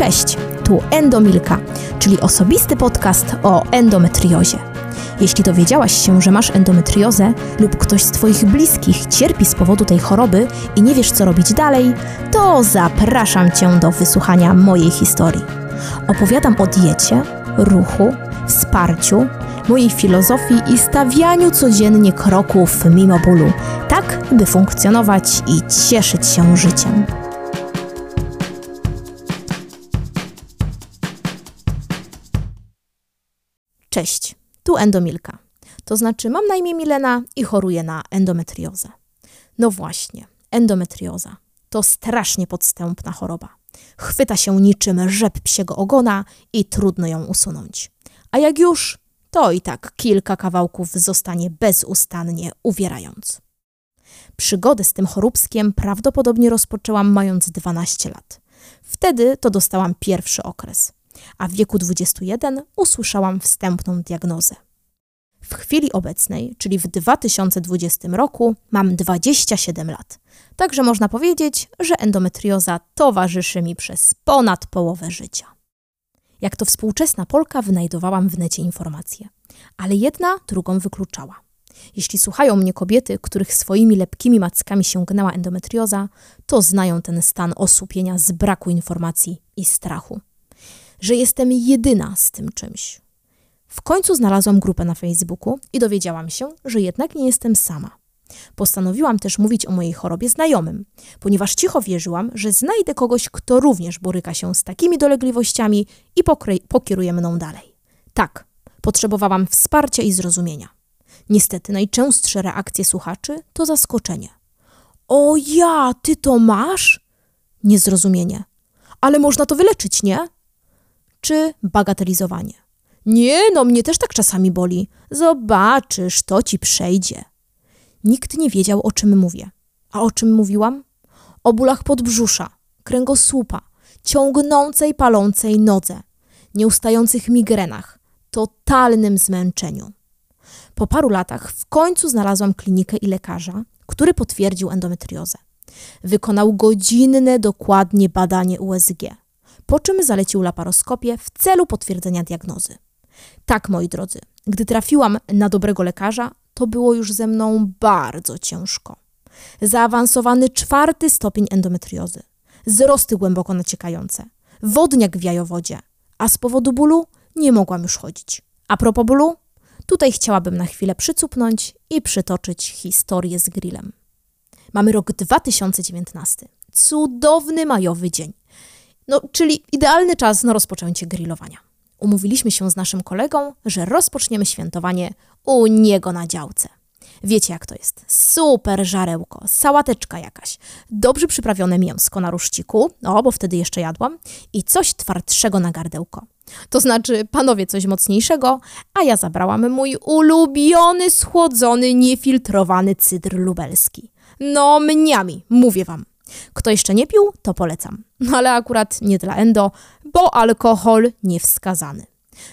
Cześć, tu Endomilka, czyli osobisty podcast o endometriozie. Jeśli dowiedziałaś się, że masz endometriozę lub ktoś z Twoich bliskich cierpi z powodu tej choroby i nie wiesz co robić dalej, to zapraszam Cię do wysłuchania mojej historii. Opowiadam o diecie, ruchu, wsparciu, mojej filozofii i stawianiu codziennie kroków mimo bólu, tak by funkcjonować i cieszyć się życiem. Cześć, tu Endomilka. To znaczy mam na imię Milena i choruję na endometriozę. No właśnie, endometrioza to strasznie podstępna choroba. Chwyta się niczym rzep psiego ogona i trudno ją usunąć. A jak już, to i tak kilka kawałków zostanie bezustannie uwierając. Przygodę z tym choróbskiem prawdopodobnie rozpoczęłam mając 12 lat. Wtedy to dostałam pierwszy okres, a w wieku 21 usłyszałam wstępną diagnozę. W chwili obecnej, czyli w 2020 roku, mam 27 lat. Także można powiedzieć, że endometrioza towarzyszy mi przez ponad połowę życia. Jak to współczesna Polka wynajdowałam w necie informacje, ale jedna drugą wykluczała. Jeśli słuchają mnie kobiety, których swoimi lepkimi mackami sięgnęła endometrioza, to znają ten stan osłupienia z braku informacji i strachu. Że jestem jedyna z tym czymś. W końcu znalazłam grupę na Facebooku i dowiedziałam się, że jednak nie jestem sama. Postanowiłam też mówić o mojej chorobie znajomym, ponieważ cicho wierzyłam, że znajdę kogoś, kto również boryka się z takimi dolegliwościami i pokieruje mną dalej. Tak, potrzebowałam wsparcia i zrozumienia. Niestety najczęstsze reakcje słuchaczy to zaskoczenie. O ja, ty to masz? Niezrozumienie. Ale można to wyleczyć, nie? Czy bagatelizowanie. Nie, no mnie też tak czasami boli. Zobaczysz, to ci przejdzie. Nikt nie wiedział, o czym mówię. A o czym mówiłam? O bólach podbrzusza, kręgosłupa, ciągnącej, palącej nodze, nieustających migrenach, totalnym zmęczeniu. Po paru latach w końcu znalazłam klinikę i lekarza, który potwierdził endometriozę. Wykonał godzinne, dokładnie badanie USG, po czym zalecił laparoskopię w celu potwierdzenia diagnozy. Tak, moi drodzy, gdy trafiłam na dobrego lekarza, to było już ze mną bardzo ciężko. Zaawansowany czwarty stopień endometriozy, wzrosty głęboko naciekające, wodniak w jajowodzie, a z powodu bólu nie mogłam już chodzić. A propos bólu, tutaj chciałabym na chwilę przycupnąć i przytoczyć historię z grillem. Mamy rok 2019. Cudowny majowy dzień. No, czyli idealny czas na rozpoczęcie grillowania. Umówiliśmy się z naszym kolegą, że rozpoczniemy świętowanie u niego na działce. Wiecie jak to jest? Super żarełko, sałateczka jakaś, dobrze przyprawione mięsko na ruszciku, o, bo wtedy jeszcze jadłam, i coś twardszego na gardełko. To znaczy panowie coś mocniejszego, a ja zabrałam mój ulubiony, schłodzony, niefiltrowany cydr lubelski. No mniami, mówię wam. Kto jeszcze nie pił, to polecam. No ale akurat nie dla endo, bo alkohol niewskazany.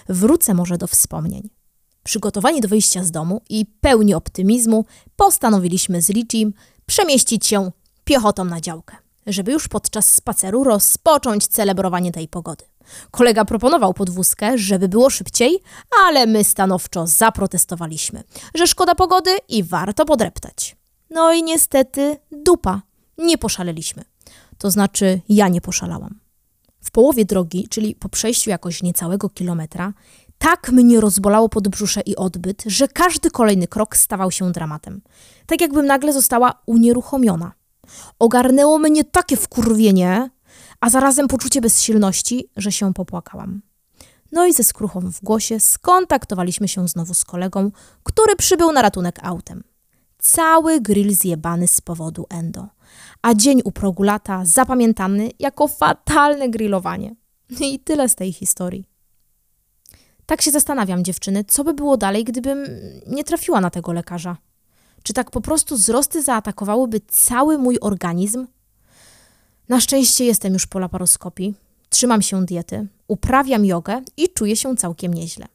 Wrócę może do wspomnień. Przygotowani do wyjścia z domu i pełni optymizmu, postanowiliśmy z Richim przemieścić się piechotą na działkę, żeby już podczas spaceru rozpocząć celebrowanie tej pogody. Kolega proponował podwózkę, żeby było szybciej, ale my stanowczo zaprotestowaliśmy, że szkoda pogody i warto podreptać. No i niestety dupa. Nie poszaleliśmy. To znaczy, ja nie poszalałam. W połowie drogi, czyli po przejściu jakoś niecałego kilometra, tak mnie rozbolało podbrzusze i odbyt, że każdy kolejny krok stawał się dramatem. Tak jakbym nagle została unieruchomiona. Ogarnęło mnie takie wkurwienie, a zarazem poczucie bezsilności, że się popłakałam. No i ze skruchą w głosie skontaktowaliśmy się znowu z kolegą, który przybył na ratunek autem. Cały grill zjebany z powodu endo, a dzień u progu lata zapamiętany jako fatalne grillowanie. I tyle z tej historii. Tak się zastanawiam, dziewczyny, co by było dalej, gdybym nie trafiła na tego lekarza. Czy tak po prostu wzrosty zaatakowałyby cały mój organizm? Na szczęście jestem już po laparoskopii, trzymam się diety, uprawiam jogę i czuję się całkiem nieźle.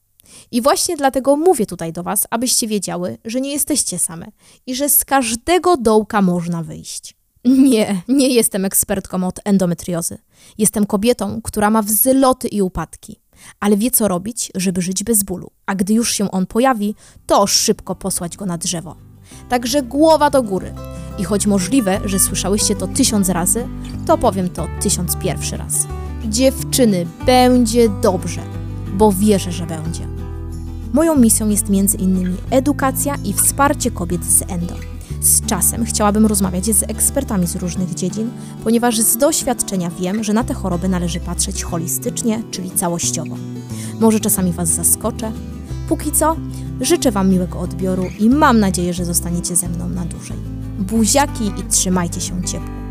I właśnie dlatego mówię tutaj do Was, abyście wiedziały, że nie jesteście same i że z każdego dołka można wyjść. Nie, nie jestem ekspertką od endometriozy. Jestem kobietą, która ma wzloty i upadki, ale wie co robić, żeby żyć bez bólu. A gdy już się on pojawi, to szybko posłać go na drzewo. Także głowa do góry. I choć możliwe, że słyszałyście to tysiąc razy, to powiem to tysiąc pierwszy raz. Dziewczyny, będzie dobrze, bo wierzę, że będzie. Moją misją jest innymi edukacja i wsparcie kobiet z endo. Z czasem chciałabym rozmawiać z ekspertami z różnych dziedzin, ponieważ z doświadczenia wiem, że na te choroby należy patrzeć holistycznie, czyli całościowo. Może czasami Was zaskoczę. Póki co, życzę Wam miłego odbioru i mam nadzieję, że zostaniecie ze mną na dłużej. Buziaki i trzymajcie się ciepło.